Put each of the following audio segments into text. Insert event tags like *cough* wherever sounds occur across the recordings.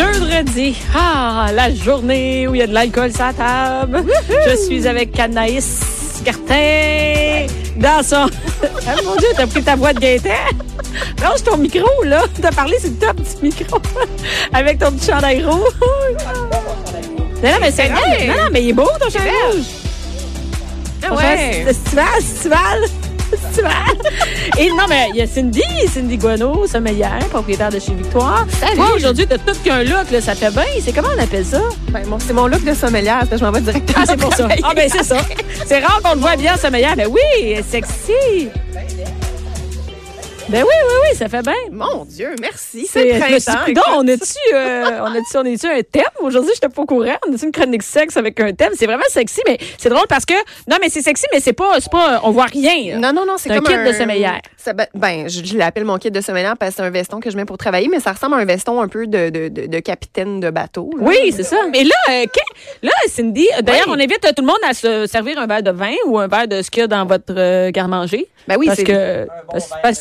Jeudi, ah, la journée où il y a de l'alcool sur la table. Je suis avec Anaïs Cartin dans son... *laughs* Ah, mon Dieu, t'as pris ta boîte de gaieté. Range ton micro, là. T'as parlé sur le top du micro. *laughs* avec ton petit chandail rouge. Non, non, mais c'est... Non, non, mais il est beau, ton chandail rouge. Ah ouais. Festival, festival. Festival. Et non, mais il y a Cindy, Cindy Guano, sommeillère, propriétaire de chez Victoire. Salut. Toi, aujourd'hui, t'as tout qu'un look, là, ça fait bien. C'est comment on appelle ça? Ben, c'est mon look de sommelière, parce que je m'en vais directement. Ah, c'est pour ça. Ah, ben, c'est ça. C'est rare qu'on le voit bien sommeillère. Ben oui, sexy. Ben oui, oui, oui, ça fait bien. Mon Dieu, merci. C'est, suis printemps. dit, coudonc, on a-tu, euh, on a-tu, on a-tu un thème? Aujourd'hui, j'étais pas au courant. On a-tu une chronique sexe avec un thème? C'est vraiment sexy, mais c'est drôle parce que, non, mais c'est sexy, mais c'est pas, c'est pas, on voit rien. Non, non, non, c'est C'est un comme kit de sommeillère. Ça, ben, ben, je, je l'appelle mon kit de sommeillère parce que c'est un veston que je mets pour travailler, mais ça ressemble à un veston un peu de, de, de, de capitaine de bateau. là. Oui, c'est ça. Mais là, euh, là, Cindy, euh, d'ailleurs, Oui. on invite euh, tout le monde à se servir un verre de vin ou un verre de ce qu'il y a dans votre garde-manger. Ben oui, parce c'est que parce- parce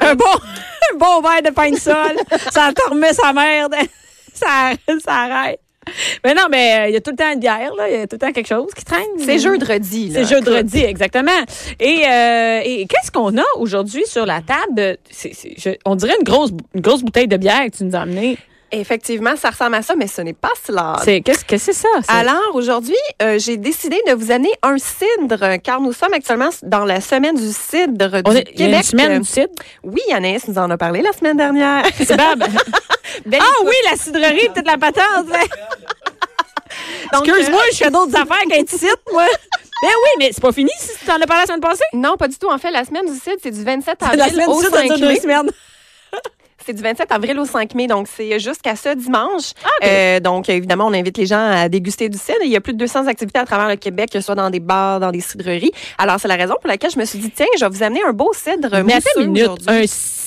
un bon *laughs* un bon verre de pain de sol, ça te remet sa merde, *laughs* ça ça arrête. Mais non, mais euh, il y a tout le temps une bière là, il y a tout le temps quelque chose qui traîne. C'est jeudi, là. C'est jeudi, exactement. Et, euh, et qu'est-ce qu'on a aujourd'hui sur la table? je- on dirait une grosse, une grosse bouteille de bière que tu nous as amenée. Effectivement, ça ressemble à ça, mais ce n'est pas cela. C'est qu'est-ce que c'est ça? Alors, aujourd'hui, euh, j'ai décidé de vous amener un cidre, car nous sommes actuellement dans la semaine du cidre du est, il y a une Québec. semaine du cidre? Oui, Anaïs nous en a parlé la semaine dernière. *laughs* C'est *laughs* ah oui, la cidrerie, peut-être la patente. *laughs* Excuse-moi, je fais d'autres affaires qu'un site, moi. Ben oui, mais c'est pas fini si tu t'en as parlé la semaine passée? Non, pas du tout. En fait, la semaine du cidre, c'est du 27 C'est avril la semaine au du site, ça 5 dure deux mai. C'est du 27 avril au 5 mai, donc c'est jusqu'à ce dimanche. Ah. Euh, donc, évidemment, on invite les gens à déguster du cidre. Il y a plus de 200 activités à travers le Québec, que ce soit dans des bars, dans des cidreries. Alors, c'est la raison pour laquelle je me suis dit, tiens, je vais vous amener un beau cidre Mais mousseux une minute. Un,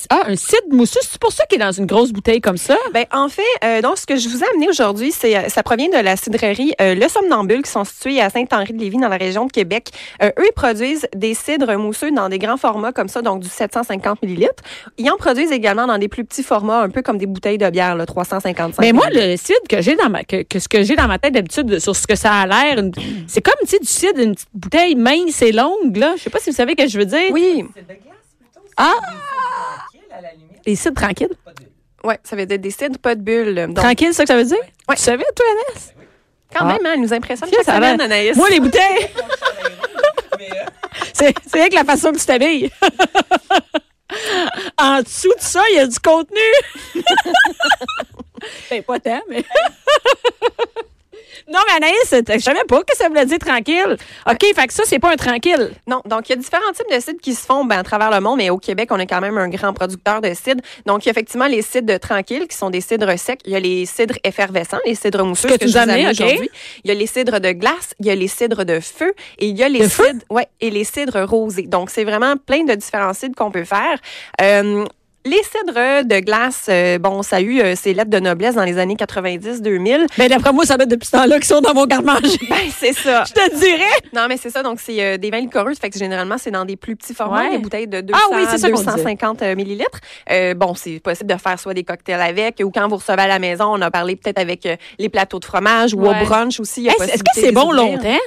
ah, un cidre mousseux, c'est pour ça qu'il est dans une grosse bouteille comme ça? Ben, en fait, euh, donc, ce que je vous ai amené aujourd'hui, c'est, euh, ça provient de la cidrerie euh, Le Somnambule, qui sont situés à Saint-Henri-de-Lévis, dans la région de Québec. Euh, eux, ils produisent des cidres mousseux dans des grands formats comme ça, donc du 750 millilitres. Ils en produisent également dans des plus petits formats, un peu comme des bouteilles de bière, là, 355 Mais moi, le cidre que j'ai dans ma, que, que ce que j'ai dans ma tête d'habitude sur ce que ça a l'air, c'est comme, tu sais, du cidre, une petite bouteille mince et longue, là. Je sais pas si vous savez ce que je veux dire. Oui, Ah! Les cidres tranquilles. ouais, ça veut dire des cidres, pas de bulles. Donc, Tranquille, c'est ça que ça veut dire? Ouais. Tu savais, toi, Annès? quand Ah. même, hein, elle nous impressionne Tiens, chaque ça semaine, Anaïs. Moi, les bouteilles. *laughs* *laughs* c'est c'est avec la façon que tu t'habilles. *laughs* en dessous de ça, il y a du contenu. *laughs* ben, pas tant, mais. *laughs* non, mais Anaïs, je savais pas que ça voulait dire tranquille. OK, fait que ça, c'est pas un tranquille. Non, donc il y a différents types de cidres qui se font ben, à travers le monde, mais au Québec, on est quand même un grand producteur de cidres. Donc, il y a effectivement les cidres tranquilles, qui sont des cidres secs. Il y a les cidres effervescents, les cidres mousseux, que que, tu je nous vous as amené, amène OK. aujourd'hui. Il y a les cidres de glace, il y a les cidres de feu, et il y a les De cidres, ouais, et les cidres rosés. Donc, c'est vraiment plein de différents cidres qu'on peut faire. Euh, les cidres de glace, euh, bon, ça a eu euh, ses lettres de noblesse dans les années 90-2000. Ben, d'après moi, ça être depuis ce temps-là qu'ils sont dans mon garde-manger. *laughs* Ben, c'est ça. Je te dirais. Non, mais c'est ça. Donc, c'est euh, des vins liquoreux. Fait que généralement, c'est dans des plus petits formats, Ouais. des bouteilles de 200, Ah oui, c'est ça qu'on disait. 250 euh, millilitres. Euh, bon, c'est possible de faire soit des cocktails avec, ou quand vous recevez à la maison, on a parlé peut-être avec euh, les plateaux de fromage ou Ouais. au brunch aussi. il y a Est-ce est-ce que possibilité c'est de les bon ouvrir. longtemps?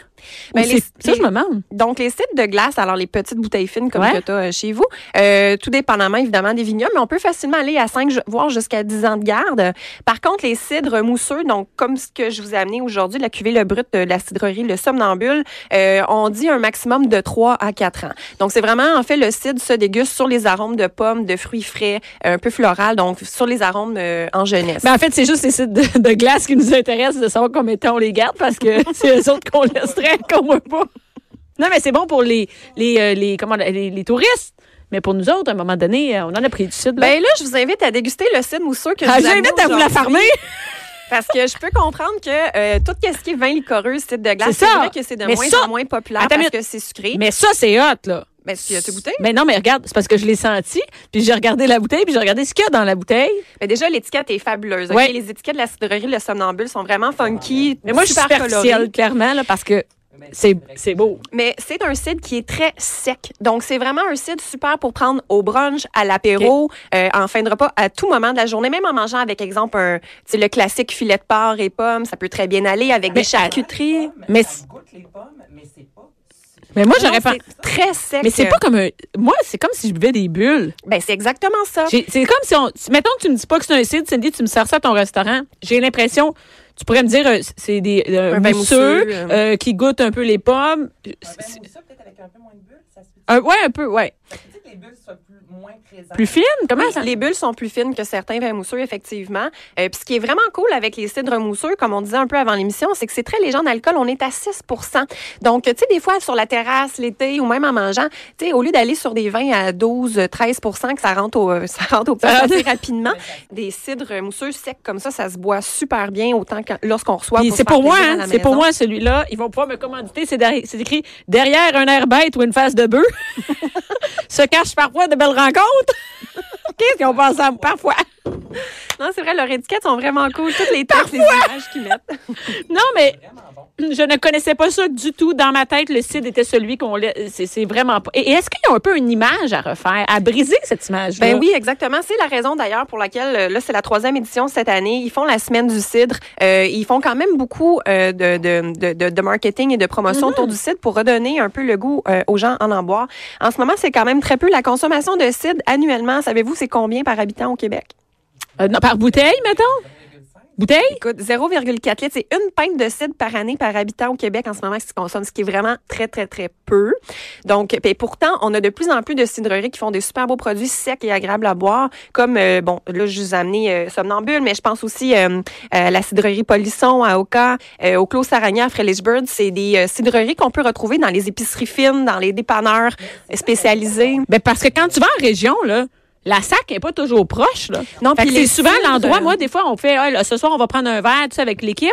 Ben, les- ça, je me demande. Donc, les cidres de glace, alors les petites bouteilles fines comme Ouais. que tu as chez vous, euh, tout dépendamment évidemment des vignobles, mais on peut facilement aller à 5, voire jusqu'à 10 ans de garde. Par contre, les cidres mousseux, donc comme ce que je vous ai amené aujourd'hui, la cuvée Le Brut de la cidrerie Le Somnambule, euh, on dit un maximum de 3 à 4 ans. Donc, c'est vraiment, en fait, le cidre se déguste sur les arômes de pommes, de fruits frais, un peu floral, donc sur les arômes euh, en jeunesse. Ben, en fait, c'est juste les sites de, de glace qui nous intéressent de savoir combien de temps on les garde parce que *laughs* c'est eux autres qu'on laisserait, qu'on voit pas. Non, mais c'est bon pour les, les, euh, les, comment, les, les touristes. Mais pour nous autres, à un moment donné, euh, on en a pris du sud. Là. Ben là, je vous invite à déguster le cidre mousseux que Ah, je vous J'invite à vous la farmer. *laughs* Parce que je peux comprendre que euh, tout ce qui est vin liquoreux, cidre de glace, C'est vrai que c'est de Mais moins ça- en moins populaire parce minute. que c'est sucré. Mais ça, c'est hot, là. Ben, tu as goûté? Mais non, mais regarde, c'est parce que je l'ai senti, puis j'ai regardé la bouteille, puis j'ai regardé ce qu'il y a dans la bouteille. Ben, déjà, l'étiquette est fabuleuse. Ouais. Les étiquettes de la cidrerie Le Somnambule sont vraiment funky. Mais moi, je suis super superficielle, clairement, là, parce que c'est c'est beau. Mais c'est un cidre qui est très sec. Donc, c'est vraiment un cidre super pour prendre au brunch, à l'apéro, euh, en fin de repas, à tout moment de la journée, même en mangeant avec, exemple, un, le classique filet de porc et pommes. Ça peut très bien aller avec des charcuteries. Mais ça goûte les pommes, mais c'est pas. Mais moi, j'aurais pas. très sec. Mais c'est pas comme un. Moi, c'est comme si je buvais des bulles. Ben, c'est exactement ça. C'est comme si on. Mettons que tu me dis pas que c'est un cidre, Cindy, tu me sers ça à ton restaurant. J'ai l'impression. Tu pourrais me dire, euh, c'est des euh, mousseux, mousseux, euh. euh, qui goûtent un peu les pommes. Un mousseux, peut-être avec un peu moins de bulles, ça se fait. un- ouais, un peu, ouais. Ça veut dire que les bulles soient moins. Plus fine? Comment ça? Les bulles sont plus fines que certains vins mousseux, effectivement. Euh, puis ce qui est vraiment cool avec les cidres mousseux, comme on disait un peu avant l'émission, c'est que c'est très léger en alcool. On est à 6% Donc, tu sais, des fois, sur la terrasse, l'été, ou même en mangeant, tu sais, au lieu d'aller sur des vins à 12, 13% que ça rentre au, *laughs* ça rentre au assez rapidement, *laughs* des cidres mousseux secs comme ça, ça se boit super bien, autant que lorsqu'on reçoit. Pour c'est faire pour moi, hein, c'est pour moi celui-là. Ils vont pouvoir me commanditer. C'est écrit derrière un air bête ou une face de bœuf. *laughs* Se cache parfois de belles rencontres? *laughs* Qu'est-ce qu'ils ont pensé à moi? Parfois? Non, c'est vrai, leurs étiquettes sont vraiment cool. Toutes les textes, les images qu'ils mettent. Non, mais. Je ne connaissais pas ça du tout. Dans ma tête, le cidre était celui qu'on l'a. C'est vraiment pas. Et est-ce qu'il y a un peu une image à refaire, à briser cette image-là? Ben oui, exactement. C'est la raison d'ailleurs pour laquelle, euh, là, c'est la troisième édition cette année. Ils font la semaine du cidre. Euh, ils font quand même beaucoup euh, de, de, de, marketing et de promotion autour du cidre pour redonner un peu le goût euh, aux gens en en boire. En ce moment, c'est quand même très peu. La consommation de cidre annuellement, savez-vous, c'est combien par habitant au Québec? Euh, non, par bouteille, mettons? Bouteille? Écoute, 0,4 litres. C'est une pinte de cidre par année par habitant au Québec en ce moment qui se consomme, ce qui est vraiment très, très, très peu. Donc, et pourtant, on a de plus en plus de cidreries qui font des super beaux produits secs et agréables à boire, comme, euh, bon, là, je vous ai amené euh, Somnambule, mais je pense aussi euh, à la cidrerie Polisson à Oka, euh, au Clos Saragna à Frélisburg. C'est des euh, cidreries qu'on peut retrouver dans les épiceries fines, dans les dépanneurs euh, spécialisés. Ben parce que quand tu vas en région, là, la sac est pas toujours proche. Là. Non, puis c'est les souvent l'endroit. euh, Moi, des fois, on fait ah, là, ce soir, on va prendre un verre tu sais, avec l'équipe.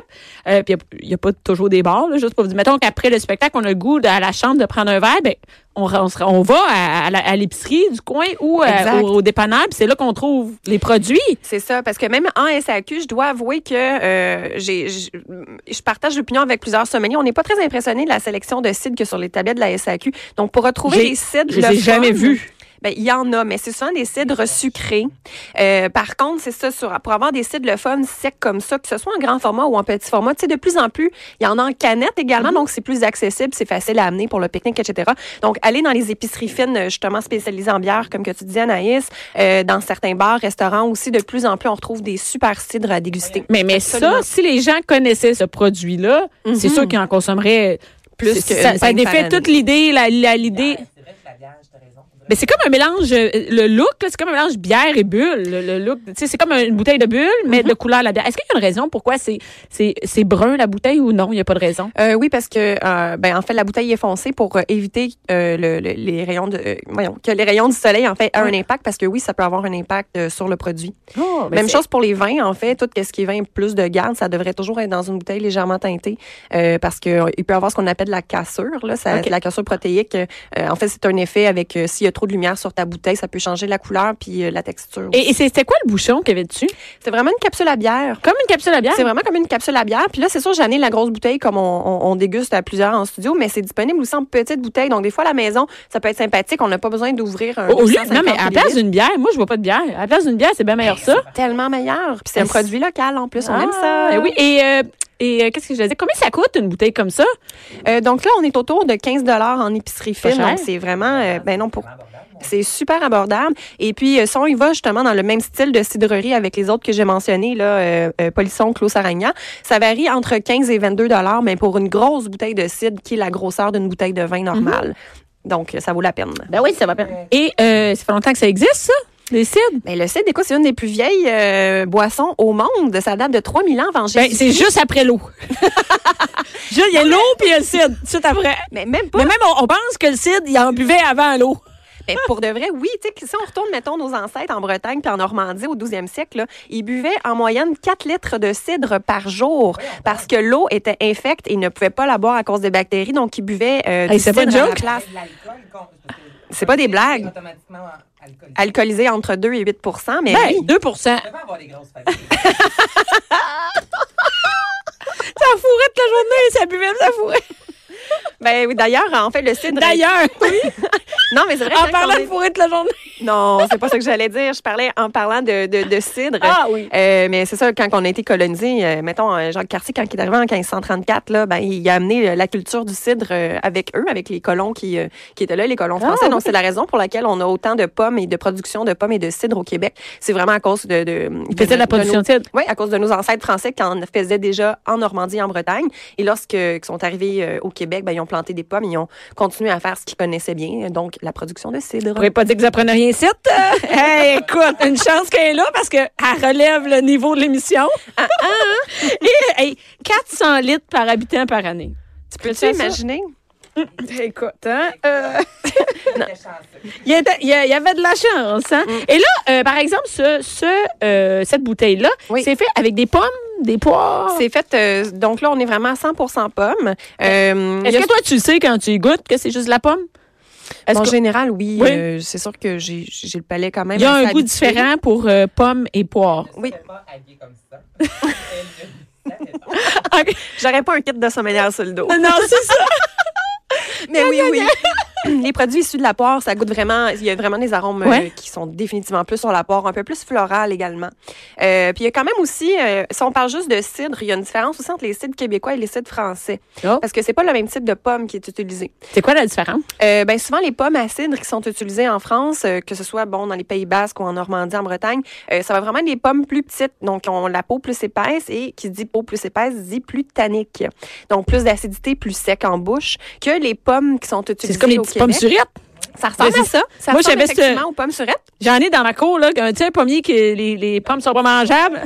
Euh, puis il n'y a, pas toujours des bars. Là, juste pour vous dire. Mettons qu'après le spectacle, on a le goût de- à la chambre de prendre un verre. Ben, on, on, on va à, à la- à l'épicerie du coin ou euh, au, au dépanneur. Puis c'est là qu'on trouve les produits. C'est ça, parce que même en SAQ, je dois avouer que euh, j'ai, je partage l'opinion avec plusieurs sommeliers. On n'est pas très impressionné de la sélection de cidres que sur les tablettes de la SAQ. Donc, pour retrouver des cidres, je les ai jamais vus. Ben, il y en a, mais c'est souvent des cidres sucrés. Euh, par contre, c'est ça, sur, pour avoir des cidres le fun secs comme ça, que ce soit en grand format ou en petit format, tu sais, de plus en plus, il y en a en canette également, donc c'est plus accessible, c'est facile à amener pour le pique-nique, etc. Donc, aller dans les épiceries fines, justement spécialisées en bière, comme que tu disais, Anaïs, euh, dans certains bars, restaurants aussi, de plus en plus, on retrouve des super cidres à déguster. Mais, mais Absolument. ça, si les gens connaissaient ce produit-là, c'est sûr qu'ils en consommeraient Plus que ça, ça défait toute année. l'idée, la, la- Mais c'est comme un mélange, euh, le look, c'est comme un mélange bière et bulle. Le, le look, c'est comme une bouteille de bulle, mais Mm-hmm. de couleur la bière. Est-ce qu'il y a une raison pourquoi c'est, c'est, c'est brun la bouteille ou non? Il n'y a pas de raison? Euh, oui, parce que euh, ben en fait la bouteille est foncée pour euh, éviter euh, le- le- les rayons de voyons que les rayons du soleil en fait aient un impact parce que oui ça peut avoir un impact sur le produit. Oh, Même chose pour les vins en fait tout ce qui est vin plus de garde ça devrait toujours être dans une bouteille légèrement teintée euh, parce que il peut avoir ce qu'on appelle de la cassure là ça, Ok. la cassure protéique euh, en fait c'est un effet avec s'il y a trop de lumière sur ta bouteille ça peut changer la couleur puis euh, la texture. Et, c'était quoi le bouchon qu'il y avait dessus? c'est vraiment une capsule à bière. Comme une capsule à bière? C'est vraiment comme une capsule à bière. Puis là, c'est sûr, j'ai amené la grosse bouteille comme on, on- on déguste à plusieurs en studio, mais c'est disponible aussi en petite bouteille. Donc, des fois, à la maison, ça peut être sympathique. On n'a pas besoin d'ouvrir un. 250 non, mais à la place d'une bière, moi, je vois pas de bière. À la place d'une bière, c'est bien meilleur ça. Tellement meilleur. Puis c'est un Ah, produit local en plus. On aime Ah, ça. oui. Et, euh, et euh, qu'est-ce que je disais? Combien ça coûte une bouteille comme ça? Euh, donc là, on est autour de 15 en épicerie fine. Donc, c'est vraiment. euh, ben non, pour. C'est super abordable. Et puis, euh, si on y va justement dans le même style de cidrerie avec les autres que j'ai mentionnés, là, euh, euh, Polisson, Clos Saragna, ça varie entre 15 et 22 dollars, mais pour une grosse bouteille de cidre qui est la grosseur d'une bouteille de vin normale. Donc, ça vaut la peine. Ben oui, ça va bien. Et euh, ça fait longtemps que ça existe, ça? Les cidres? Mais le cidre, écoute, c'est une des plus vieilles euh, boissons au monde. Ça date de 3000 ans avant Ben, Jésus. c'est juste après l'eau. *laughs* Juste, il y a l'eau puis il y a le cidre, tout après. Mais même pas. Mais même, on, on pense que le cidre, il en buvait avant l'eau. Mais pour de vrai, oui. Tu sais, que si on retourne, mettons, nos ancêtres en Bretagne puis en Normandie au 12e siècle, là, ils buvaient en moyenne 4 litres de cidre par jour parce que l'eau était infecte et ils ne pouvaient pas la boire à cause des bactéries. Donc, ils buvaient euh, Hey, du c'est pas une cidre à la place. C'est pas des blagues. alcoolisé. Alcoolisé entre 2 et 8% mais Ben, oui. 2% Ça Tu peux pas avoir des grosses familles. *laughs* fourrait toute la journée, ça buvait, ça fourrait. Ben oui, d'ailleurs, en fait, le cidre. D'ailleurs, oui, *laughs* Non, mais c'est vrai. en parlant de toute la journée. *laughs* Non, c'est pas ça que j'allais dire. Je parlais en parlant de, de, de cidre. Ah oui. Euh, mais c'est ça, quand on a été colonisé, euh, mettons, euh, Jacques Cartier, quand il est arrivé en 1534, là, ben, il a amené euh, la culture du cidre euh, avec eux, avec les colons qui, euh, qui étaient là, les colons Ah, français. Donc, c'est la raison pour laquelle on a autant de pommes et de production de pommes et de cidre au Québec. C'est vraiment à cause de... de Il faisait de la production de cidre. Oui, à cause de nos ancêtres français qui en faisaient déjà en Normandie en Bretagne. Et lorsque ils sont arrivés au Québec, ben, ils ont planté des pommes, ils ont continué à faire ce qu'ils connaissaient bien, donc la production de cidre. Vous pourrez pas dire que vous apprenez rien ici. *laughs* hey, écoute, une chance qu'elle est là parce qu'elle relève le niveau de l'émission. Ah, Et hey, 400 litres par habitant par année. Tu peux Peux-tu imaginer? Écoute, hein? euh, *laughs* il, y avait de la chance. Hein? Et là, euh, par exemple, ce, ce, euh, cette bouteille-là, Oui. c'est fait avec des pommes, des poires? C'est fait, donc là, on est vraiment à 100% pommes. Est-ce que toi, tu sais quand tu y goûtes que c'est juste de la pomme? Est-ce en que- général, oui. Oui. euh, c'est sûr que j'ai j'ai le palais quand même. il y a un goût habitué. différent pour euh, pommes et poires. Oui. *laughs* *laughs* J'aurais pas un kit de sommelière sur le dos. non, c'est ça. *laughs* Mais oui, oui. *clears throat* Les produits issus de la poire, ça goûte vraiment. Il y a vraiment des arômes euh, qui sont définitivement plus sur la poire, un peu plus floral également. Euh, puis il y a quand même aussi, euh, si on parle juste de cidre, il y a une différence aussi entre les cidres québécois et les cidres français. Oh. Parce que c'est pas le même type de pomme qui est utilisé. C'est quoi la différence? Euh, ben souvent les pommes à cidre qui sont utilisées en France, que ce soit bon dans les Pays Basques ou en Normandie, en Bretagne, ça va vraiment être des pommes plus petites, donc qui ont la peau plus épaisse et qui dit peau plus épaisse dit plus tannique, donc plus d'acidité, plus sec en bouche que les pommes qui sont utilisées C'est comme les Québec. surettes. Ça ressemble Mais à ça. Ça Moi, j'avais ce- effectivement aux pommes surettes. J'en ai dans ma cour, là, un, tu sais, un pommier que les, les pommes sont pas mangeables.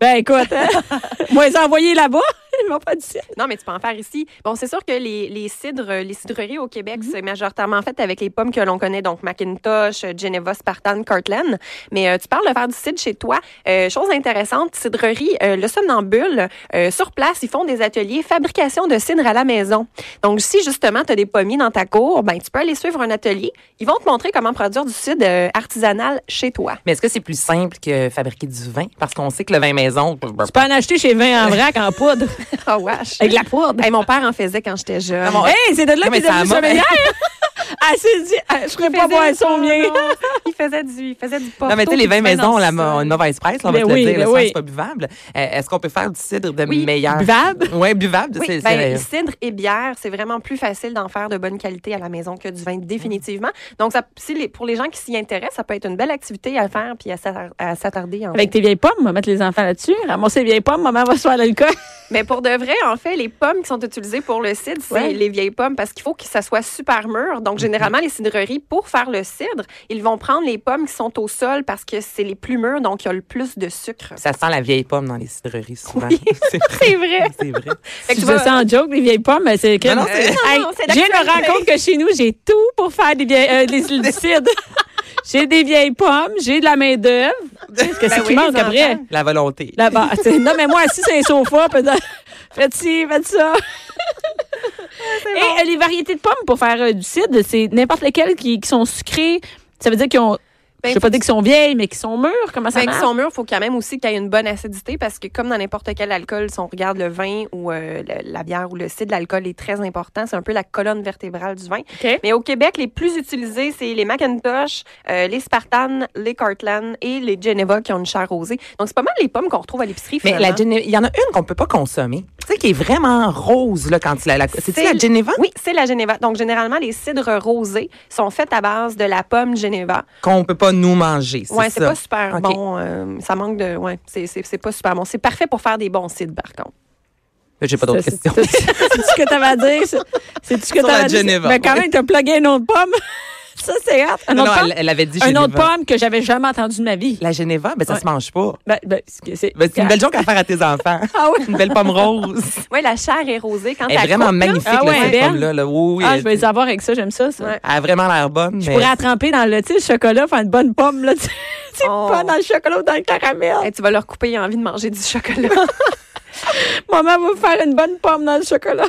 Ben, écoute, hein, *laughs* moi, les ai envoyés là-bas. *laughs* Ils m'ont pas dit ça. Non, mais tu peux en faire ici. Bon, c'est sûr que les, les cidres, les cidreries au Québec, Mhm. c'est majoritairement fait avec les pommes que l'on connaît, donc Macintosh, Geneva, Spartan, Cortland. Mais euh, tu parles de faire du cidre chez toi. Euh, chose intéressante, cidrerie, euh, le somnambule, euh, sur place, ils font des ateliers fabrication de cidre à la maison. Donc, si justement tu as des pommiers dans ta cour, ben tu peux aller suivre un atelier. Ils vont te montrer comment produire du cidre euh, artisanal chez toi. Mais est-ce que c'est plus simple que fabriquer du vin? Parce qu'on sait que le vin maison. Tu peux en acheter chez Vin en *laughs* vrac en poudre. Oh, *laughs* wesh. Avec de la poudre. Hey, mon père en faisait quand j'étais jeune. bon, Hey, c'est de là qu'il mais est devenu. *laughs* Elle s'est dit, ah, je ferais pas boire faisait son mien. Il faisait du, il faisait du Non, mais tu sais, porto, les vins du vin maison, dans la, une mauvaise presse, on va Ben te oui, le dire. ben oui. c'est pas buvable. Euh, Est-ce qu'on peut faire du cidre de Oui. meilleur? Buvable? *laughs* Oui, buvable. Oui, c'est- ben, c'est- cidre et bière, c'est vraiment plus facile d'en faire de bonne qualité à la maison que du vin, définitivement. Donc, ça, si les, pour les gens qui s'y intéressent, ça peut être une belle activité à faire puis à s'attar- à s'attarder. Avec tes vieilles pommes, on va mettre les enfants là-dessus. Ramasser les vieilles pommes, maman va se faire l'alcool. Mais pour de vrai, en fait, les pommes qui sont utilisées pour le cidre, c'est Ouais. les vieilles pommes parce qu'il faut que ça soit super mûr. Donc, généralement, les cidreries, pour faire le cidre, ils vont prendre les pommes qui sont au sol parce que c'est les plus mûres, donc il y a le plus de sucre. Ça sent la vieille pomme dans les cidreries, souvent. Oui, *laughs* c'est c'est vrai. C'est vrai. Fait que Tu fais vas- en joke, les vieilles pommes, mais c'est que. Non, non, c'est- Hey, Non, je me compte que chez nous, j'ai tout pour faire des vieilles, euh, des, *laughs* du cidre. J'ai des vieilles pommes, j'ai de la main-d'œuvre. Qu'est-ce que Ben c'est oui, qui manque après? La volonté. Là-bas. C'est- Non, mais moi, assis sur un sofa, peut-être. Faites ci, faites ça. *laughs* Et euh, les variétés de pommes pour faire euh, du cidre, c'est n'importe lesquelles qui, qui sont sucrées. Ça veut dire qu'ils ont. Ben, je veux pas dire qu'ils sont vieilles, mais qu'ils sont mûres. Comment ça Fait marche? qu'ils sont mûrs, il faut quand même aussi qu'il y ait une bonne acidité parce que comme dans n'importe quel alcool, si on regarde le vin ou euh, la bière ou le cidre, l'alcool est très important. C'est un peu la colonne vertébrale du vin. Mais au Québec, les plus utilisés, c'est les Macintosh, euh, les Spartan, les Cortland et les Geneva qui ont une chair rosée. Donc, c'est pas mal les pommes qu'on retrouve à l'épicerie, Mais la Gene- il y en a une qu'on peut pas consommer. Sais, qui est vraiment rose, là, quand la. la- C'est-tu C'est la Geneva? Oui, c'est la Geneva. Donc, généralement, les cidres rosés sont faits à base de la pomme Geneva. Qu'on peut pas nous manger. Ouais, c'est pas super bon. euh, ça manque de. Ouais, c'est- c'est c'est pas super bon. C'est parfait pour faire des bons cidres, par contre. J'ai pas d'autres C'est- questions. c'est- C'est ce que t'avais à dire? *laughs* ça? C'est ce que t'avais la à dire? Geneva. Mais quand même, t'as plugué une autre pomme. Ça, c'est hot. Un Non, autre non, pomme? elle, elle avait dit Un autre pomme que j'avais jamais entendu de ma vie. La Geneva, ben ça Ouais. se mange pas. Ben, ben, c'est- c'est Ben, c'est une belle joke à faire à tes enfants. *laughs* Ah oui? Une belle pomme rose. *laughs* Oui, la chair est rosée quand Elle est elle vraiment coupe, magnifique, Ah ouais, cette belle. pomme-là. là. Oui, oui, Ah, elle, je vais les avoir avec ça, j'aime ça, ça. Ouais. elle a vraiment l'air bonne. Je mais- pourrais la tremper dans le, chocolat, faire une bonne pomme, là. *laughs* tu Oh. pas dans le chocolat ou dans le caramel. Hey, tu vas leur couper, ils ont envie de manger du chocolat. Maman va faire une bonne pomme dans le chocolat.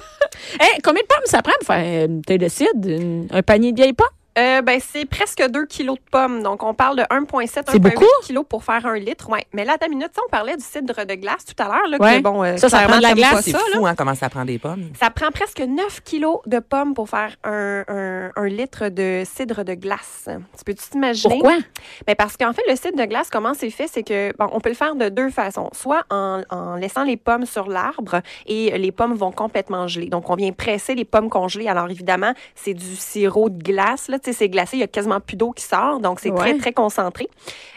Hey, combien de pommes ça prend pour faire une bouteille de cidre? Une- un panier de vieilles pommes? Euh, ben, c'est presque 2 kilos de pommes. Donc, on parle de 1,7, C'est 1,8 beaucoup? kilos pour faire un litre. Ouais. Mais là, à ta minute, on parlait du cidre de glace tout à l'heure. là, Ouais. bon, euh, Ça, ça prend de la glace, C'est fou, hein, comment ça prend des pommes. Ça prend presque 9 kilos de pommes pour faire un, un- un litre de cidre de glace. Tu peux-tu t'imaginer? Pourquoi? Ben parce qu'en fait, le cidre de glace, comment c'est fait, c'est que bon, on peut le faire de deux façons. Soit en, en laissant les pommes sur l'arbre et les pommes vont complètement geler. Donc, on vient presser les pommes congelées. Alors, évidemment, c'est du sirop de glace. Là, c'est glacé. Il y a quasiment plus d'eau qui sort. Donc, c'est Ouais. très, très concentré.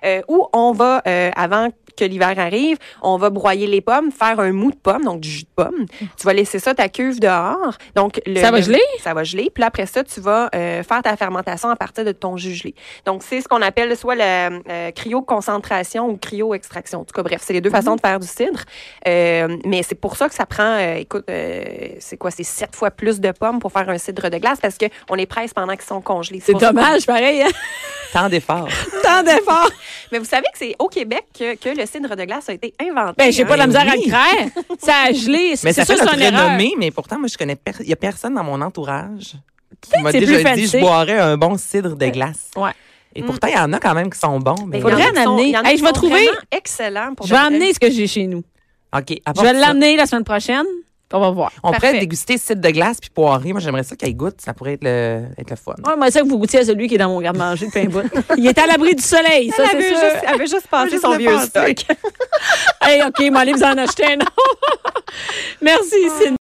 Euh, ou on va, euh, avant que l'hiver arrive, on va broyer les pommes, faire un mou de pomme, donc du jus de pomme. Tu vas laisser ça, ta cuve dehors. Donc, le, Ça va le- geler? Ça va geler. Puis après ça, tu vas euh, faire ta fermentation à partir de ton jus gelé. Donc, c'est ce qu'on appelle soit la euh, cryo-concentration ou cryo-extraction. En tout cas, bref, c'est les deux façons de faire du cidre. Euh, mais c'est pour ça que ça prend, euh, écoute, euh, c'est quoi? C'est sept fois plus de pommes pour faire un cidre de glace parce qu'on les presse pendant qu'ils sont congelés. C'est dommage, pareil. Hein? Tant d'efforts. *laughs* Tant d'efforts. *laughs* Mais vous savez que c'est au Québec que, que le cidre de glace a été inventé. Ben, j'ai hein? pas de la misère à le croire. *laughs* Ça a gelé. Mais C'est ça sûr, c'est renommée, mais pourtant, moi, je connais per- il y a personne dans mon entourage qui m'a déjà plus dit je boirais un bon cidre de glace. Ouais. Et pourtant, il y en a quand même qui sont bons. Mais Faudrait il y en sont- amener. il y en a Hey, je vais trouver- pour Je vais amener ce que j'ai chez nous. OK. Je vais l'amener la semaine prochaine. On va voir. On Parfait. pourrait déguster cidre de glace puis poirée. Moi, j'aimerais ça qu'elle goûte. Ça pourrait être le, être le fun. Ouais, moi, ça que vous goûtiez à celui qui est dans mon garde-manger de pain bout. *laughs* Il est à l'abri du soleil, ça, Elle c'est veut sûr. juste, elle veut juste juste son vieux passer. stock. *laughs* Hey, OK, moi, allez vous en acheter un. autre. *laughs* Merci, Cindy.